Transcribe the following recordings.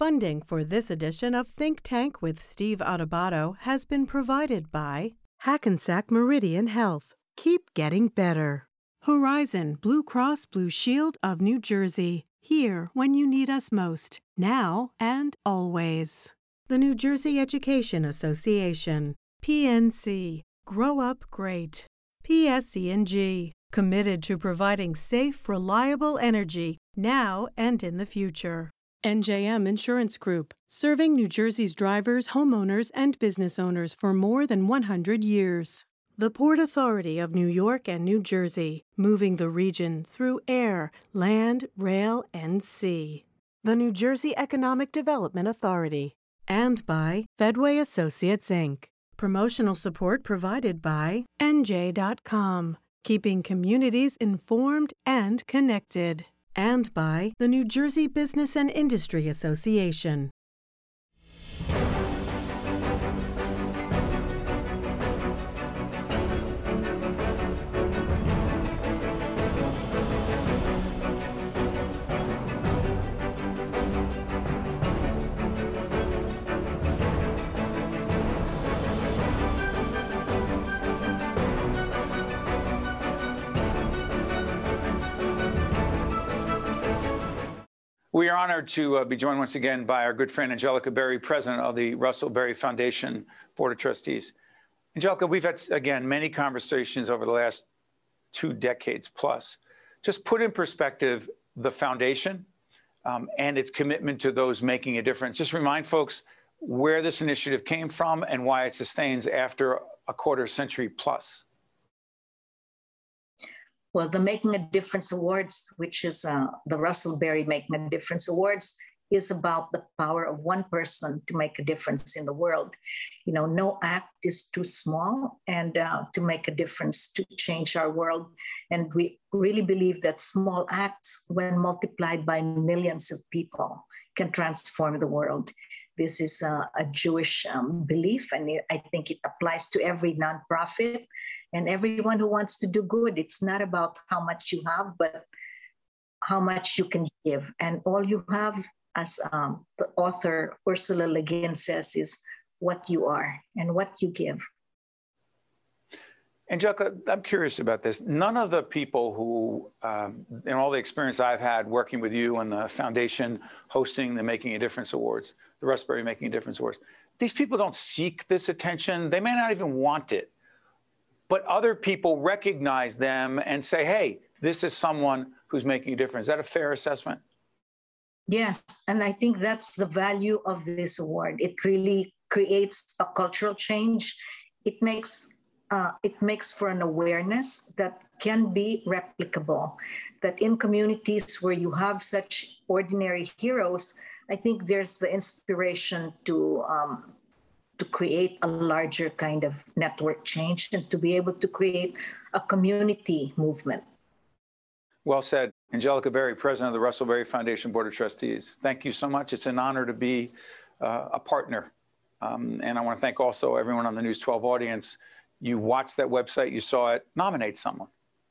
Funding for this edition of Think Tank with Steve Adubato has been provided by Hackensack Meridian Health. Keep getting better. Horizon Blue Cross Blue Shield of New Jersey. Here when you need us most, now and always. The New Jersey Education Association. PNC. Grow Up Great. PSE&G. Committed to providing safe, reliable energy now and in the future. NJM Insurance Group, serving New Jersey's drivers, homeowners, and business owners for more than 100 years. The Port Authority of New York and New Jersey, moving the region through air, land, rail, and sea. The New Jersey Economic Development Authority. And by Fedway Associates, Inc. Promotional support provided by NJ.com, keeping communities informed and connected and by the New Jersey Business and Industry Association. We are honored to uh, be joined once again by our good friend Angelica Berrie, president of the Russell Berrie Foundation Board of Trustees. Angelica, we've had, again, many conversations over the last two decades plus. Just put in perspective the foundation um, and its commitment to those making a difference. Just remind folks where this initiative came from and why it sustains after a quarter century plus. Well, the Making a Difference Awards, which is uh, the Russell Berrie Making a Difference Awards, is about the power of one person to make a difference in the world. You know, no act is too small and uh, to make a difference to change our world. And we really believe that small acts, when multiplied by millions of people, can transform the world. This is uh, a Jewish um, belief, and I think it applies to every nonprofit and everyone who wants to do good. It's not about how much you have, but how much you can give. And all you have, as um, the author Ursula Le Guin says, is what you are and what you give. Angelica, I'm curious about this. None of the people who, um, in all the experience I've had working with you and the foundation hosting the Making a Difference Awards, the Russ Berrie Making a Difference Awards, these people don't seek this attention. They may not even want it but other people recognize them and say, hey, this is someone who's making a difference. Is that a fair assessment? Yes, and I think that's the value of this award. It really creates a cultural change. It makes uh, it makes for an awareness that can be replicable. That in communities where you have such ordinary heroes, I think there's the inspiration to um, to create a larger kind of network change and to be able to create a community movement. Well said. Angelica Berrie, President of the Russell Berrie Foundation Board of Trustees. Thank you so much. It's an honor to be uh, a partner. Um, and I want to thank also everyone on the News 12 audience. You watched that website, you saw it. Nominate someone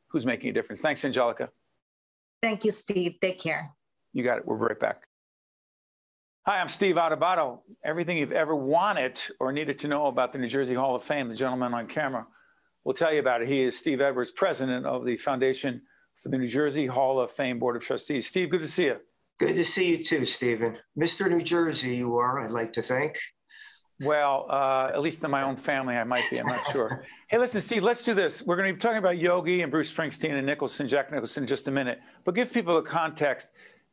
who's making a difference. Thanks, Angelica. Thank you, Steve. Take care. You got it. We're right back. Hi, I'm Steve Adubato. Everything you've ever wanted or needed to know about the New Jersey Hall of Fame, the gentleman on camera will tell you about it. He is Steve Edwards, president of the Foundation for the New Jersey Hall of Fame Board of Trustees. Steve, good to see you. Good to see you too, Stephen. Mr. New Jersey, you are, I'd like to thank. Well, uh, at least in my own family, I might be. I'm not sure. hey, listen, Steve, let's do this. We're going to be talking about Yogi and Bruce Springsteen and Nicholson, Jack Nicholson, in just a minute. But give people the context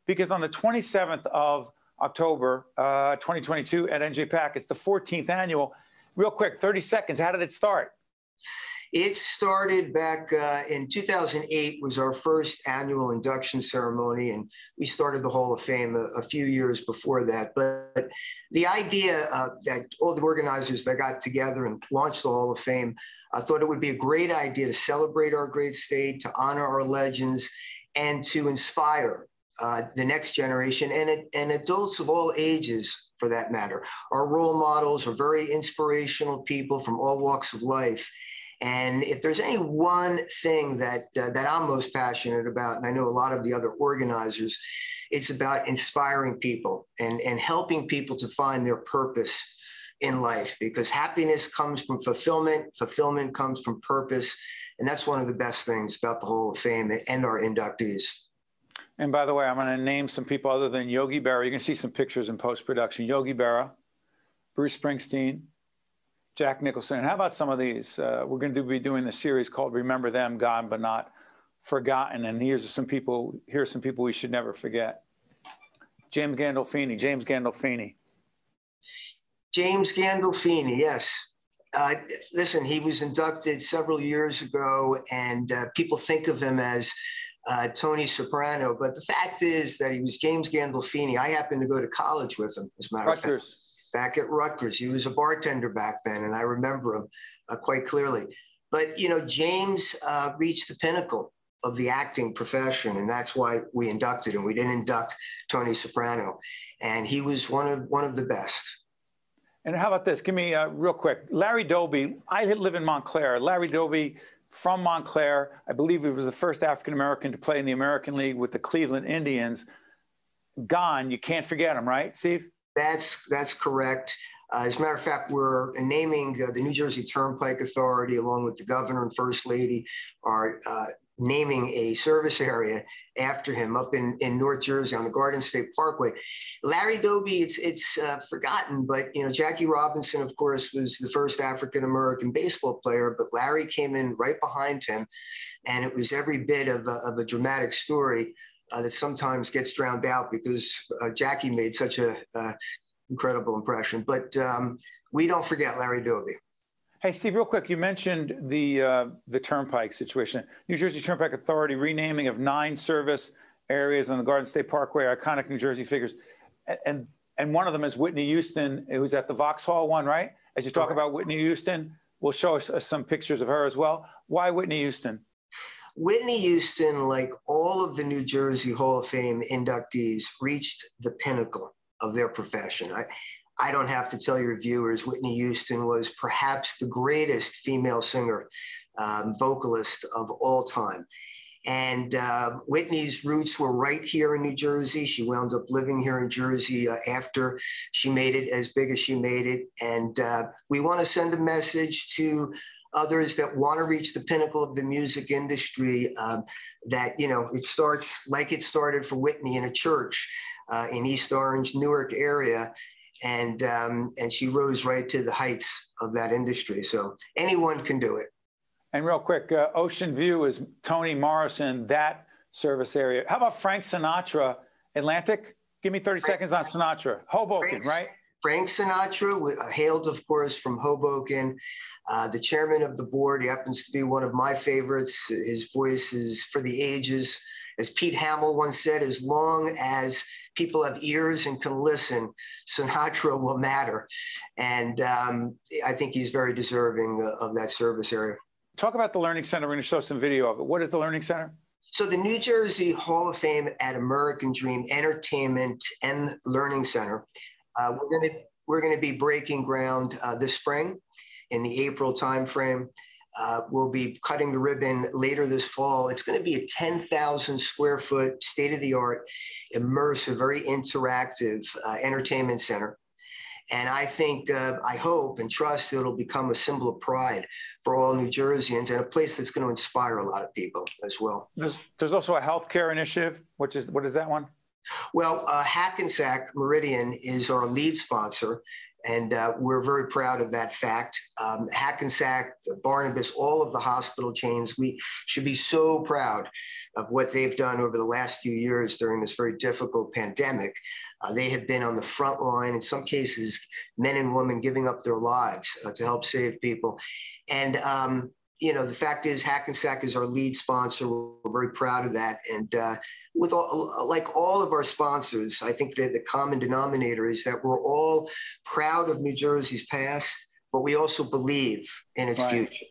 because on the 27th of October uh, 2022 at NJPAC. It's the 14th annual. Real quick, 30 seconds. How did it start? It started back uh, in 2008 was our first annual induction ceremony, and we started the Hall of Fame a, a few years before that. But the idea uh, that all the organizers that got together and launched the Hall of Fame I thought it would be a great idea to celebrate our great state, to honor our legends, and to inspire uh, the next generation and, and adults of all ages for that matter. Our role models are very inspirational people from all walks of life. And if there's any one thing that uh, that I'm most passionate about, and I know a lot of the other organizers, it's about inspiring people and, and helping people to find their purpose in life because happiness comes from fulfillment, fulfillment comes from purpose. And that's one of the best things about the Hall of Fame and our inductees. And by the way, I'm going to name some people other than Yogi Berra. You can see some pictures in post production. Yogi Berra, Bruce Springsteen, Jack Nicholson. And how about some of these? Uh, we're going to be doing the series called Remember Them, Gone But Not Forgotten. And here's some people, here are some people we should never forget. James Gandolfini, James Gandolfini. James Gandolfini, yes. Uh, listen, he was inducted several years ago, and uh, people think of him as uh, Tony Soprano. But the fact is that he was James Gandolfini. I happened to go to college with him, as a matter Rutgers. of fact. Back at Rutgers. He was a bartender back then, and I remember him uh, quite clearly. But, you know, James uh, reached the pinnacle of the acting profession, and that's why we inducted him. We didn't induct Tony Soprano, and he was one of one of the best. And how about this? Give me uh, real quick. Larry Doby. I live in Montclair. Larry Doby from Montclair. I believe he was the first African American to play in the American League with the Cleveland Indians. Gone. You can't forget him, right, Steve? That's that's correct. Uh, as a matter of fact, we're naming uh, the New Jersey Turnpike Authority, along with the governor and first lady, are uh, naming a service area after him up in, in North Jersey on the Garden State Parkway. Larry Doby, it's it's uh, forgotten, but you know Jackie Robinson, of course, was the first African American baseball player, but Larry came in right behind him, and it was every bit of a, of a dramatic story uh, that sometimes gets drowned out because uh, Jackie made such a uh, incredible impression. But um, we don't forget Larry Doby. Hey, Steve, real quick, you mentioned the uh, the Turnpike situation. New Jersey Turnpike Authority renaming of nine service areas on the Garden State Parkway, iconic New Jersey figures, and and one of them is Whitney Houston, who's at the Vauxhall one, right? As you talk about Whitney Houston, we'll show us uh, some pictures of her as well. Why Whitney Houston? Whitney Houston, like all of the New Jersey Hall of Fame inductees, reached the pinnacle of their profession. I, I don't have to tell your viewers, Whitney Houston was perhaps the greatest female singer, um, vocalist of all time. And uh, Whitney's roots were right here in New Jersey. She wound up living here in Jersey uh, after she made it as big as she made it. And uh, we want to send a message to others that want to reach the pinnacle of the music industry um, that, you know, it starts like it started for Whitney in a church. Uh, in East Orange, Newark area, and um, and she rose right to the heights of that industry. So anyone can do it. And real quick, uh, Ocean View is Toni Morrison, that service area. How about Frank Sinatra, Atlantic? Give me 30 Frank, seconds on Sinatra. Hoboken, Frank's, right? Frank Sinatra, uh, hailed, of course, from Hoboken. Uh, the chairman of the board, he happens to be one of my favorites. His voice is for the ages. As Pete Hamill once said, as long as people have ears and can listen, Sinatra will matter. And um, I think he's very deserving of that service area. Talk about the Learning Center. We're going to show some video of it. What is the Learning Center? So, the New Jersey Hall of Fame at American Dream Entertainment and Learning Center. Uh, we're going to we're going to be breaking ground uh, this spring in the April timeframe. Uh, we'll be cutting the ribbon later this fall. It's going to be a 10,000 square foot, state of the art, immersive, very interactive uh, entertainment center. And I think, uh, I hope and trust it'll become a symbol of pride for all New Jerseyans and a place that's going to inspire a lot of people as well. There's, there's also a healthcare initiative, which is, what is that one? Well, uh, Hackensack Meridian is our lead sponsor, and uh, we're very proud of that fact. Um, Hackensack, Barnabas, all of the hospital chains, we should be so proud of what they've done over the last few years during this very difficult pandemic. Uh, they have been on the front line, in some cases, men and women giving up their lives uh, to help save people. And um, you know, the fact is, Hackensack is our lead sponsor. We're very proud of that. And uh, with all, like all of our sponsors, I think that the common denominator is that we're all proud of New Jersey's past, but we also believe in its right. future.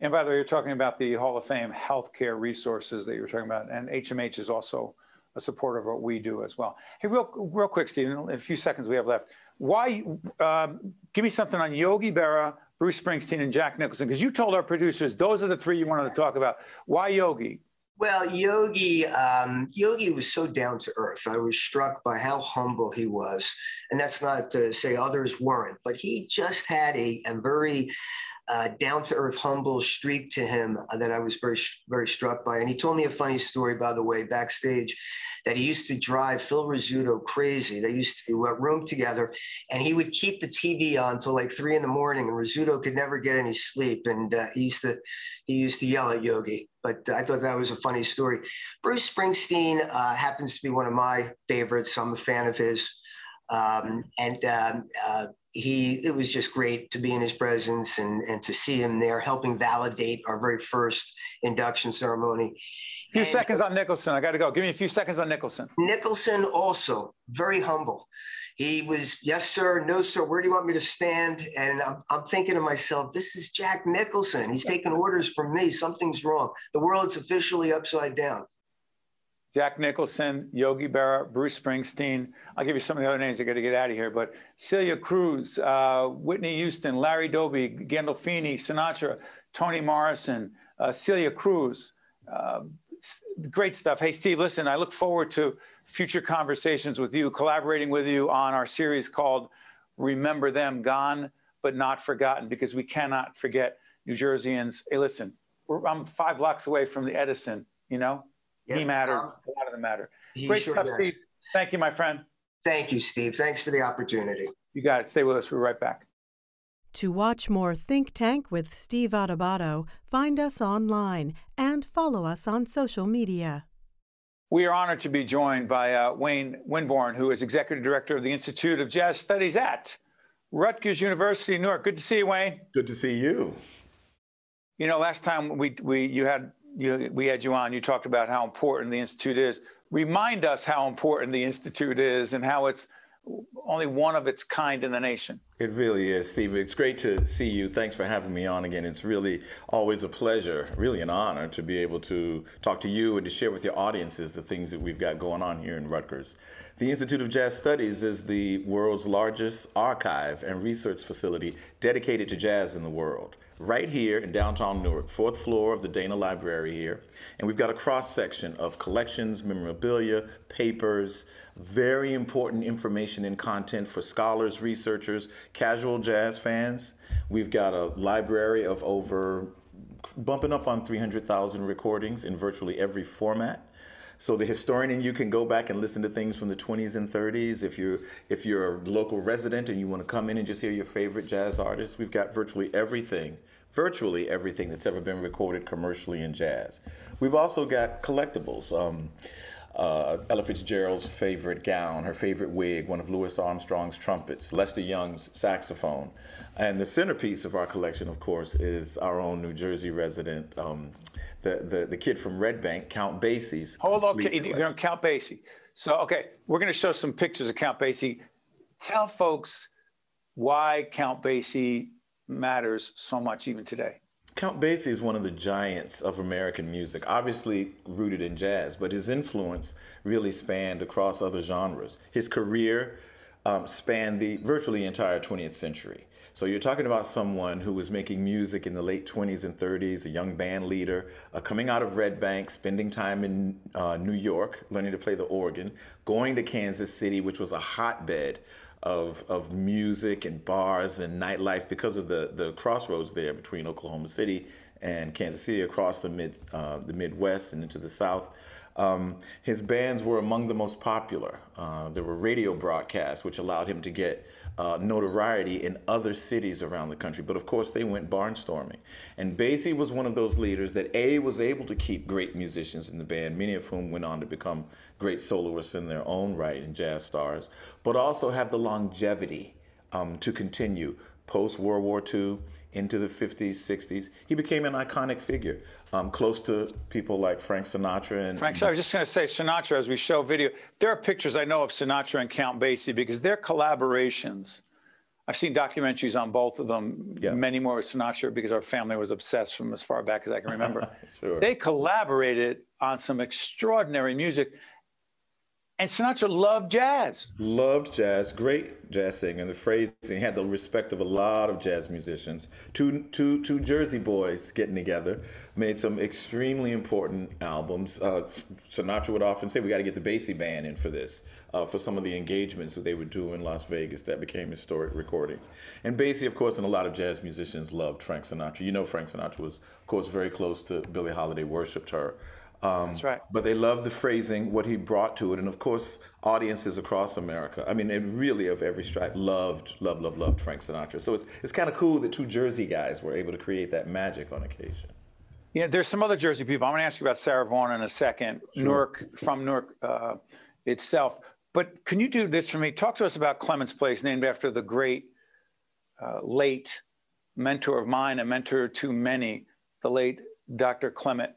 And by the way, you're talking about the Hall of Fame healthcare resources that you were talking about, and HMH is also a supporter of what we do as well. Hey, real, real quick, Stephen, in a few seconds we have left. Why? Um, give me something on Yogi Berra, Bruce Springsteen, and Jack Nicholson? Because you told our producers those are the three you wanted to talk about. Why Yogi? Well, Yogi, um, Yogi was so down to earth. I was struck by how humble he was, and that's not to say others weren't, but he just had a, a very uh, down to earth, humble streak to him uh, that I was very, very struck by. And he told me a funny story, by the way, backstage, that he used to drive Phil Rizzuto crazy. They used to uh, room together, and he would keep the TV on till like three in the morning, and Rizzuto could never get any sleep. And uh, he used to, he used to yell at Yogi. But I thought that was a funny story. Bruce Springsteen uh, happens to be one of my favorites. I'm a fan of his. Um, and um, uh, he it was just great to be in his presence and and to see him there helping validate our very first induction ceremony. A few and, seconds on Nicholson. I got to go. Give me a few seconds on Nicholson. Nicholson also very humble. He was, yes, sir, no, sir. Where do you want me to stand? And I'm, I'm thinking to myself, this is Jack Nicholson. He's taking orders from me. Something's wrong. The world's officially upside down. Jack Nicholson, Yogi Berra, Bruce Springsteen. I'll give you some of the other names. I got to get out of here. But Celia Cruz, uh, Whitney Houston, Larry Doby, Gandolfini, Sinatra, Toni Morrison, uh, Celia Cruz. Uh, great stuff. Hey, Steve, listen, I look forward to future conversations with you, collaborating with you on our series called Remember Them Gone But Not Forgotten, because we cannot forget New Jerseyans. Hey, listen, I'm five blocks away from the Edison, you know? Yep. He mattered. Um, a lot of them matter. Great sure stuff, did. Steve. Thank you, my friend. Thank you, Steve. Thanks for the opportunity. You got it. Stay with us. We're right back. To watch more Think Tank with Steve Adubato, find us online and follow us on social media. We are honored to be joined by uh, Wayne Winborne, who is Executive Director of the Institute of Jazz Studies at Rutgers University, Newark. Good to see you, Wayne. Good to see you. You know, last time we, we you had you, we had you on, you talked about how important the Institute is. Remind us how important the Institute is and how it's only one of its kind in the nation. It really is, Steve. It's great to see you. Thanks for having me on again. It's really always a pleasure, really an honor to be able to talk to you and to share with your audiences the things that we've got going on here in Rutgers. The Institute of Jazz Studies is the world's largest archive and research facility dedicated to jazz in the world right here in downtown Newark, fourth floor of the Dana Library here. And we've got a cross section of collections, memorabilia, papers, very important information and content for scholars, researchers, casual jazz fans. We've got a library of over bumping up on 300,000 recordings in virtually every format. So the historian and you can go back and listen to things from the 20s and 30s. If you're if you're a local resident and you want to come in and just hear your favorite jazz artists, we've got virtually everything virtually everything that's ever been recorded commercially in jazz. We've also got collectibles. Um, uh, Ella Fitzgerald's favorite gown, her favorite wig, one of Louis Armstrong's trumpets, Lester Young's saxophone. And the centerpiece of our collection, of course, is our own New Jersey resident, um, the, the, the kid from Red Bank, Count Basie's. Hold on, Count Basie. So, okay, we're going to show some pictures of Count Basie. Tell folks why Count Basie matters so much even today. Count Basie is one of the giants of American music, obviously rooted in jazz, but his influence really spanned across other genres. His career um, spanned the virtually entire 20th century. So you're talking about someone who was making music in the late 20s and 30s, a young band leader, uh, coming out of Red Bank, spending time in uh, New York, learning to play the organ, going to Kansas City, which was a hotbed of, of music and bars and nightlife because of the, the crossroads there between Oklahoma City and Kansas City across the mid uh, the Midwest and into the South. Um, his bands were among the most popular. Uh, there were radio broadcasts, which allowed him to get uh, notoriety in other cities around the country. But of course, they went barnstorming. And Basie was one of those leaders that A, was able to keep great musicians in the band, many of whom went on to become great soloists in their own right and jazz stars, but also have the longevity um, to continue post World War II into the 50s, 60s. He became an iconic figure, um, close to people like Frank Sinatra. And Frank, so I was just going to say Sinatra, as we show video, there are pictures I know of Sinatra and Count Basie because their collaborations. I've seen documentaries on both of them, yeah. many more with Sinatra because our family was obsessed from as far back as I can remember. sure. They collaborated on some extraordinary music. And Sinatra loved jazz. Loved jazz, great jazz singer. And the phrasing he had the respect of a lot of jazz musicians. Two, two, two Jersey boys getting together made some extremely important albums. Uh, Sinatra would often say, "We got to get the Basie band in for this, uh, for some of the engagements that they would do in Las Vegas that became historic recordings." And Basie, of course, and a lot of jazz musicians loved Frank Sinatra. You know, Frank Sinatra was, of course, very close to Billie Holiday, worshipped her. Um, That's right. But they love the phrasing, what he brought to it, and of course, audiences across America. I mean, it really of every stripe loved, loved, loved, loved Frank Sinatra. So it's it's kind of cool that two Jersey guys were able to create that magic on occasion. Yeah, there's some other Jersey people. I'm going to ask you about Sarah Vaughan in a second. Sure. Newark from Newark uh, itself. But can you do this for me? Talk to us about Clement's Place, named after the great uh, late mentor of mine, a mentor to many, the late Dr. Clement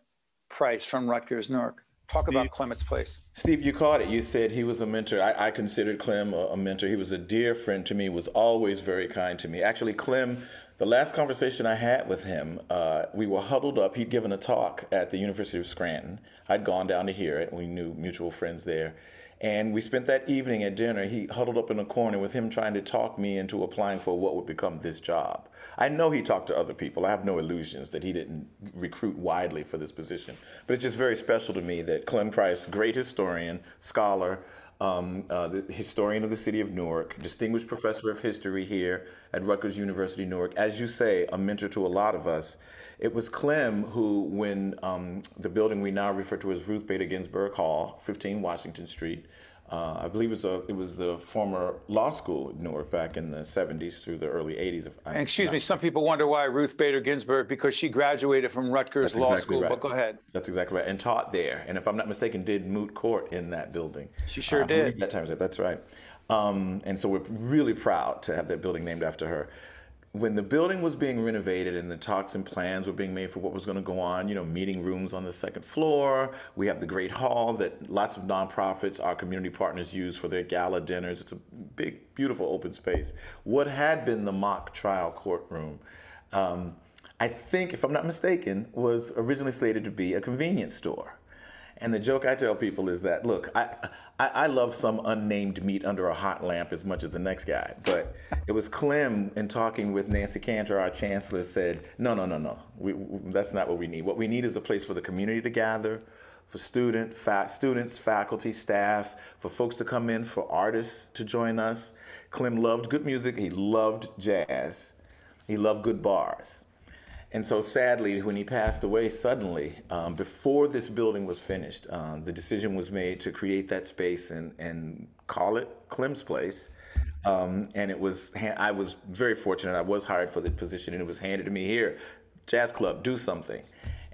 Price from Rutgers, Newark. Talk Steve, about Clement's place. Steve, you caught it. You said he was a mentor. I, I considered Clem a, a, mentor. He was a dear friend to me, was always very kind to me. Actually, Clem, the last conversation I had with him, uh, we were huddled up. He'd given a talk at the University of Scranton. I'd gone down to hear it. We knew mutual friends there. And we spent that evening at dinner. He huddled up in a corner with him trying to talk me into applying for what would become this job. I know he talked to other people. I have no illusions that he didn't recruit widely for this position. But it's just very special to me that Clem Price, great historian, scholar, um, uh, the historian of the city of Newark, distinguished professor of history here at Rutgers University, Newark, as you say, a mentor to a lot of us. It was Clem who, when um, the building we now refer to as Ruth Bader Ginsburg Hall, 15 Washington Street, uh, I believe it was, a, it was the former law school at Newark back in the 70s through the early 80s. And excuse me, some people wonder why Ruth Bader Ginsburg, because she graduated from Rutgers Law exactly School, right. but go ahead. That's exactly right, and taught there. And if I'm not mistaken, did moot court in that building. She sure uh, did. That time, that's right. Um, and so we're really proud to have that building named after her when the building was being renovated and the talks and plans were being made for what was going to go on, you know, meeting rooms on the second floor. We have the great hall that lots of nonprofits, our community partners use for their gala dinners. It's a big, beautiful open space. What had been the mock trial courtroom, um, I think, if I'm not mistaken, was originally slated to be a convenience store. And the joke I tell people is that, look, I, I, I, love some unnamed meat under a hot lamp as much as the next guy. But it was Clem, in talking with Nancy Cantor, our chancellor, said, no, no, no, no. We, we, that's not what we need. What we need is a place for the community to gather, for student, fa- students, faculty, staff, for folks to come in, for artists to join us. Clem loved good music. He loved jazz. He loved good bars. And so sadly, when he passed away suddenly, um, before this building was finished, uh, the decision was made to create that space and, and call it Clem's Place. Um, and it was, I was very fortunate. I was hired for the position and it was handed to me here, Jazz Club, do something.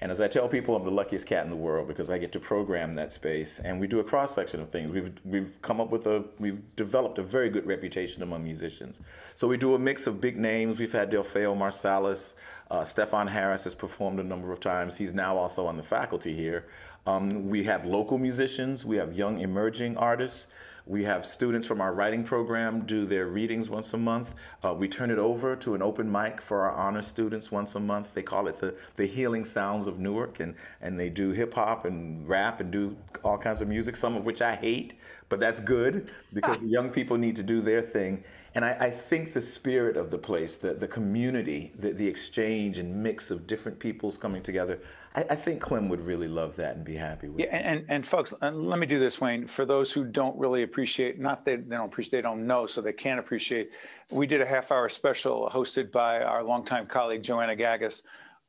And as I tell people, I'm the luckiest cat in the world because I get to program that space, and we do a cross section of things. We've we've come up with a we've developed a very good reputation among musicians. So we do a mix of big names. We've had Delfeayo Marsalis, uh, Stefon Harris has performed a number of times. He's now also on the faculty here. Um, we have local musicians. We have young emerging artists. We have students from our writing program do their readings once a month. Uh, we turn it over to an open mic for our honor students once a month. They call it the, the Healing Sounds of Newark, and, and they do hip hop and rap and do all kinds of music, some of which I hate, but that's good because the young people need to do their thing. And I, I think the spirit of the place, the, the community, the, the exchange and mix of different peoples coming together, I, I, think Clem would really love that and be happy with yeah, it. And, and folks, and let me do this, Wayne. For those who don't really appreciate, not that they don't appreciate, they don't know, so they can't appreciate. We did a half hour special hosted by our longtime colleague, Joanna Gagis,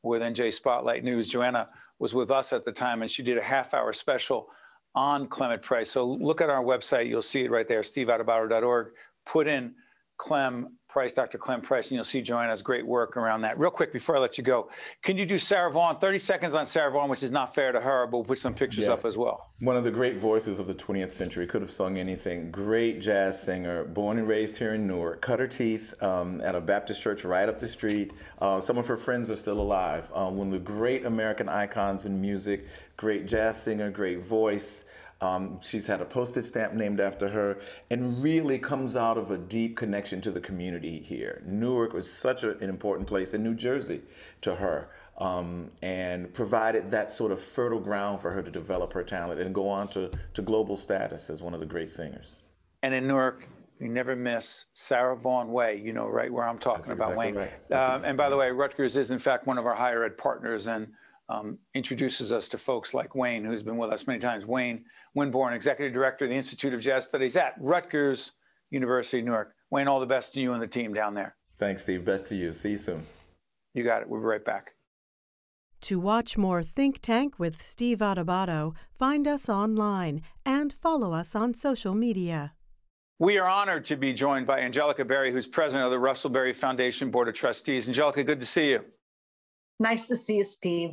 with NJ Spotlight News. Joanna was with us at the time, and she did a half hour special on Clement Price. So look at our website. You'll see it right there, steveadubato.org. Put in Clem Price, Dr. Clem Price, and you'll see Joanna's great work around that. Real quick before I let you go, can you do Sarah Vaughan? 30 seconds on Sarah Vaughan, which is not fair to her, but we'll put some pictures yeah. up as well. One of the great voices of the 20th century, could have sung anything. Great jazz singer, born and raised here in Newark, cut her teeth um, at a Baptist church right up the street. Uh, some of her friends are still alive. Um, one of the great American icons in music, great jazz singer, great voice. Um, she's had a postage stamp named after her and really comes out of a deep connection to the community here. Newark was such a, an important place in New Jersey to her. um, and provided that sort of fertile ground for her to develop her talent and go on to, to global status as one of the great singers. And in Newark, you never miss Sarah Vaughan Way. You know right where I'm talking That's about, exactly Wayne. right. Uh, That's And by the way, Rutgers is in fact one of our higher ed partners and um, introduces us to folks like Wayne, who's been with us many times. Wayne Winborne, Executive Director of the Institute of Jazz Studies at Rutgers University, Newark. Wayne, all the best to you and the team down there. Thanks, Steve. Best to you. See you soon. You got it. We'll be right back. To watch more Think Tank with Steve Adubato, find us online and follow us on social media. We are honored to be joined by Angelica Berrie, who's president of the Russell Berrie Foundation Board of Trustees. Angelica, good to see you. Nice to see you, Steve.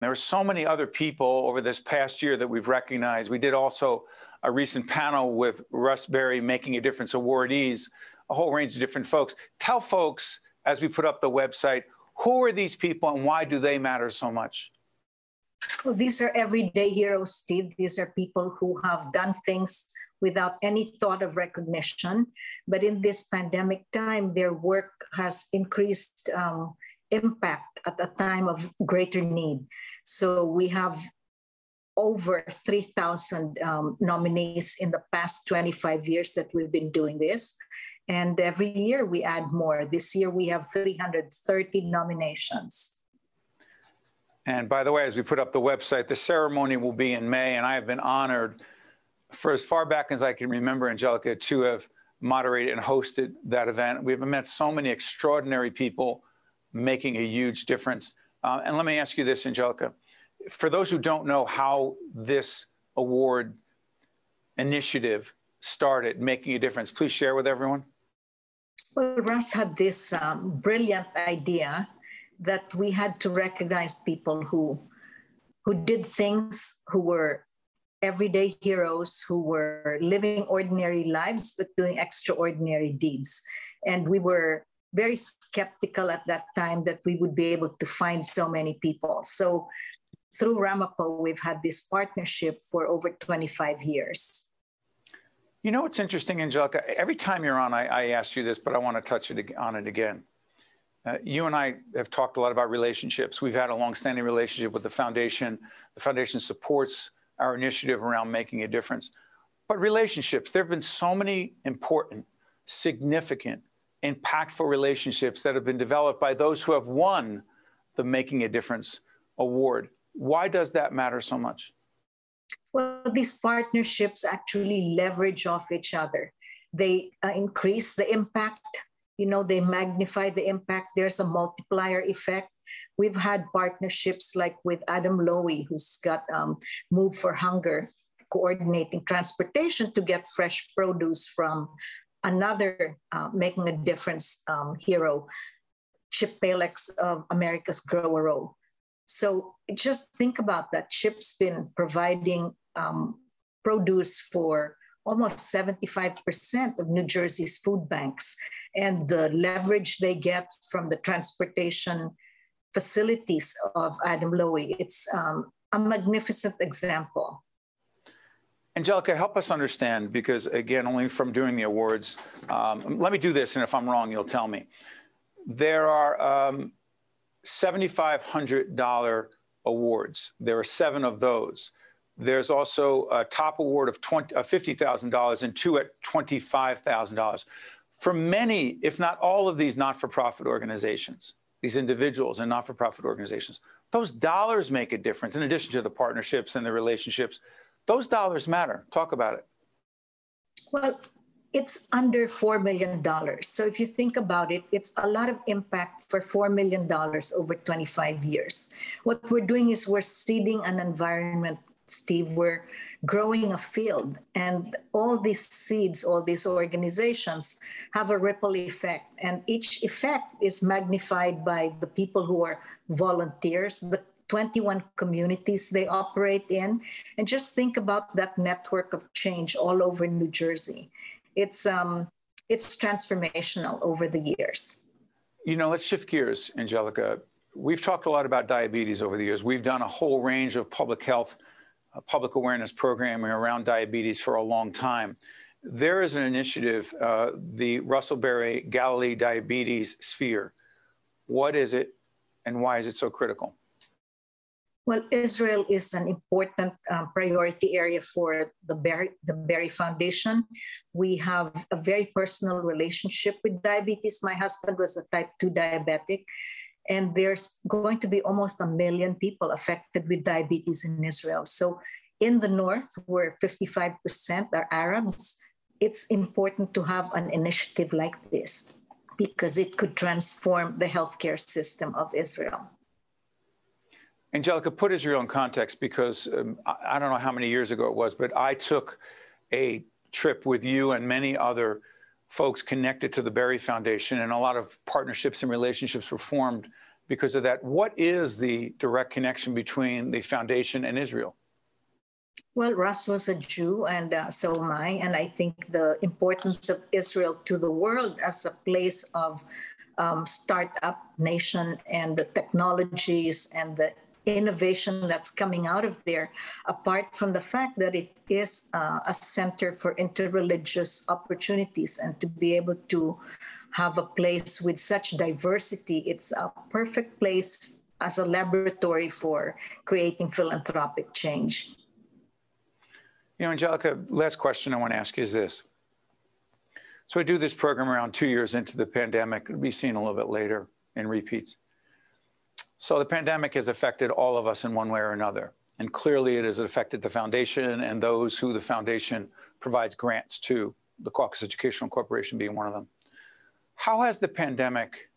There are so many other people over this past year that we've recognized. We did also a recent panel with Russ Berrie Making a Difference awardees, a whole range of different folks. Tell folks, as we put up the website, who are these people and why do they matter so much? Well, these are everyday heroes, Steve. These are people who have done things without any thought of recognition. But in this pandemic time, their work has increased um, impact at a time of greater need. So we have over 3,000 um, nominees in the past 25 years that we've been doing this. And every year we add more. This year we have 330 nominations. And by the way, as we put up the website, the ceremony will be in May, and I have been honored for as far back as I can remember, Angelica, to have moderated and hosted that event. We've met so many extraordinary people making a huge difference. Uh, and let me ask you this, Angelica. For those who don't know how this award initiative started making a difference, please share with everyone. Well, Russ had this um, brilliant idea that we had to recognize people who who did things, who were everyday heroes, who were living ordinary lives but doing extraordinary deeds. And we were very skeptical at that time that we would be able to find so many people. So through Ramapo, we've had this partnership for over 25 years. You know what's interesting, Angelica? Every time you're on, I, I ask you this, but I want to touch it on it again. Uh, you and I have talked a lot about relationships. We've had a longstanding relationship with the foundation. The foundation supports our initiative around making a difference. But relationships, there have been so many important, significant, impactful relationships that have been developed by those who have won the Making a Difference award. Why does that matter so much? Well, these partnerships actually leverage off each other. They uh, increase the impact, you know, they magnify the impact. There's a multiplier effect. We've had partnerships like with Adam Lowy, who's got um, Move for Hunger, coordinating transportation to get fresh produce from another uh, making a difference um, hero, Chip Paillex of America's Grow-a-Row. So just think about that. Chip's been providing um, produce for almost 75% of New Jersey's food banks. And the leverage they get from the transportation facilities of Adam Lowy, it's um, a magnificent example. Angelica, help us understand, because again, only from doing the awards, um, let me do this, and if I'm wrong, you'll tell me. There are um, $7,500 awards. There are seven of those. There's also a top award of 20, uh, $50,000 and two at $25,000. For many, if not all of these not for profit organizations, these individuals and not for profit organizations, those dollars make a difference in addition to the partnerships and the relationships. Those dollars matter. Talk about it. Well, it's under $4 million. So if you think about it, it's a lot of impact for $4 million over 25 years. What we're doing is we're seeding an environment, Steve, we're growing a field. And all these seeds, all these organizations have a ripple effect. And each effect is magnified by the people who are volunteers, the 21 communities they operate in. And just think about that network of change all over New Jersey it's um, it's transformational over the years. You know, let's shift gears, Angelica. We've talked a lot about diabetes over the years. We've done a whole range of public health, uh, public awareness programming around diabetes for a long time. There is an initiative, uh, the Russell Berrie Galilee Diabetes Sphere. What is it, and why is it so critical? Well, Israel is an important um, priority area for the Berrie, the Berrie Foundation. We have a very personal relationship with diabetes. My husband was a type 2 diabetic, and there's going to be almost a million people affected with diabetes in Israel. So, in the north, where 55% are Arabs, it's important to have an initiative like this because it could transform the healthcare system of Israel. Angelica, put Israel in context because um, I, I, don't know how many years ago it was, but I took a trip with you and many other folks connected to the Berrie Foundation, and a lot of partnerships and relationships were formed because of that. What is the direct connection between the foundation and Israel? Well, Russ was a Jew, and uh, so am I. And I think the importance of Israel to the world as a place of um, startup nation and the technologies and the innovation that's coming out of there, apart from the fact that it is uh, a center for interreligious opportunities and to be able to have a place with such diversity, it's a perfect place as a laboratory for creating philanthropic change. You know, Angelica, last question I want to ask is this. So I do this program around two years into the pandemic. It'll be seen a little bit later in repeats. So the pandemic has affected all of us in one way or another. And clearly it has affected the foundation and those who the foundation provides grants to, the Caucus Educational Corporation being one of them. How has the pandemic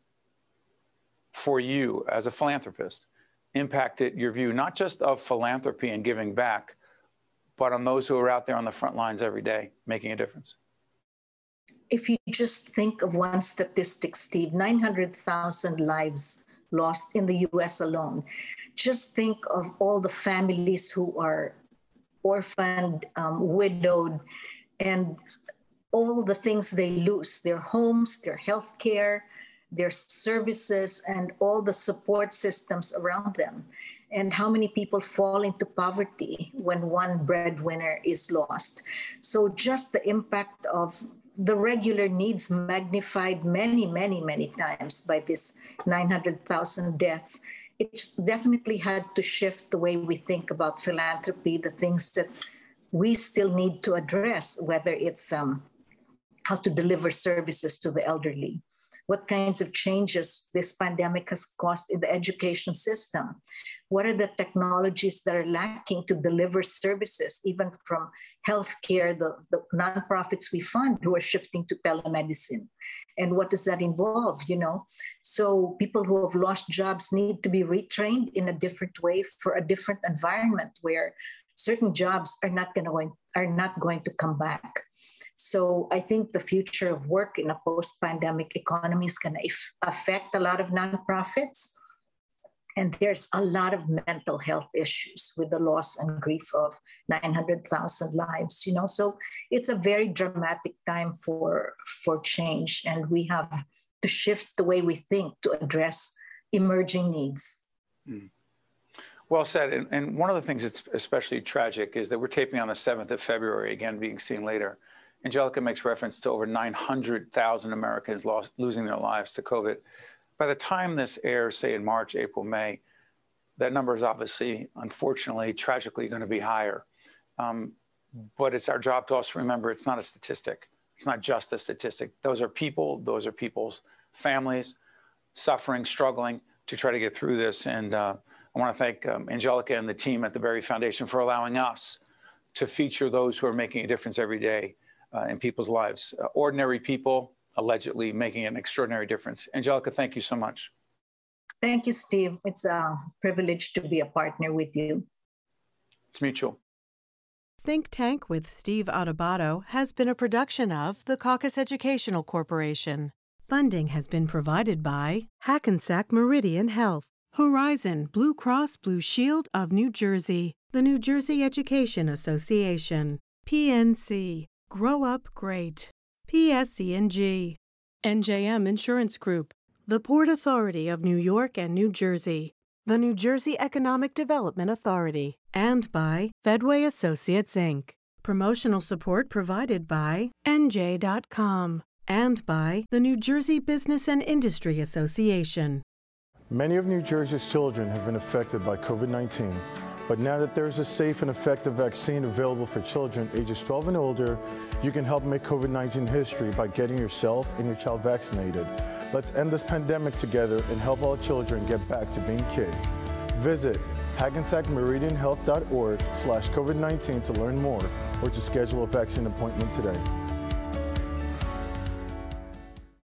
for you as a philanthropist impacted your view, not just of philanthropy and giving back, but on those who are out there on the front lines every day making a difference? If you just think of one statistic, Steve, 900,000 lives lost in the US alone. Just think of all the families who are orphaned, um, widowed, and all the things they lose their homes, their health care, their services, and all the support systems around them. And how many people fall into poverty when one breadwinner is lost. So, just the impact of the regular needs magnified many, many, many times by this 900,000 deaths. It definitely had to shift the way we think about philanthropy, the things that we still need to address, whether it's um, how to deliver services to the elderly, what kinds of changes this pandemic has caused in the education system, what are the technologies that are lacking to deliver services, even from healthcare, the, the nonprofits we fund who are shifting to telemedicine? And what does that involve, you know? So people who have lost jobs need to be retrained in a different way for a different environment where certain jobs are not going are not going to come back. So I think the future of work in a post-pandemic economy is going to affect a lot of nonprofits and there's a lot of mental health issues with the loss and grief of 900,000 lives you know? So it's a very dramatic time for for change. And we have to shift the way we think to address emerging needs. Mm. well said. And, and one of the things that's especially tragic is that we're taping on the 7th of february again being seen later. Angelica makes reference to over 900000 americans lost, losing their lives to covid by the time this airs, say in March, April, May, that number is obviously, unfortunately, tragically going to be higher. Um, but it's our job to also remember it's not a statistic. It's not just a statistic. Those are people, those are people's families suffering, struggling to try to get through this. And uh, I want to thank um, Angelica and the team at the Berrie Foundation for allowing us to feature those who are making a difference every day uh, in people's lives. Uh, ordinary people allegedly making an extraordinary difference. Angelica, thank you so much. Thank you, Steve. It's a privilege to be a partner with you. It's mutual. Think Tank with Steve Adubato has been a production of the Caucus Educational Corporation. Funding has been provided by Hackensack Meridian Health, Horizon Blue Cross Blue Shield of New Jersey, the New Jersey Education Association, PNC, Grow Up Great. PSE&G, NJM Insurance Group, the Port Authority of New York and New Jersey, the New Jersey Economic Development Authority, and by Fedway Associates Inc. Promotional support provided by NJ.com and by the New Jersey Business and Industry Association. Many of New Jersey's children have been affected by COVID 19, but now that there's a safe and effective vaccine available for children ages 12 and older, you can help make COVID 19 history by getting yourself and your child vaccinated. Let's end this pandemic together and help all children get back to being kids. Visit hackensackmeridianhealth.org slash COVID-19 to learn more or to schedule a vaccine appointment today.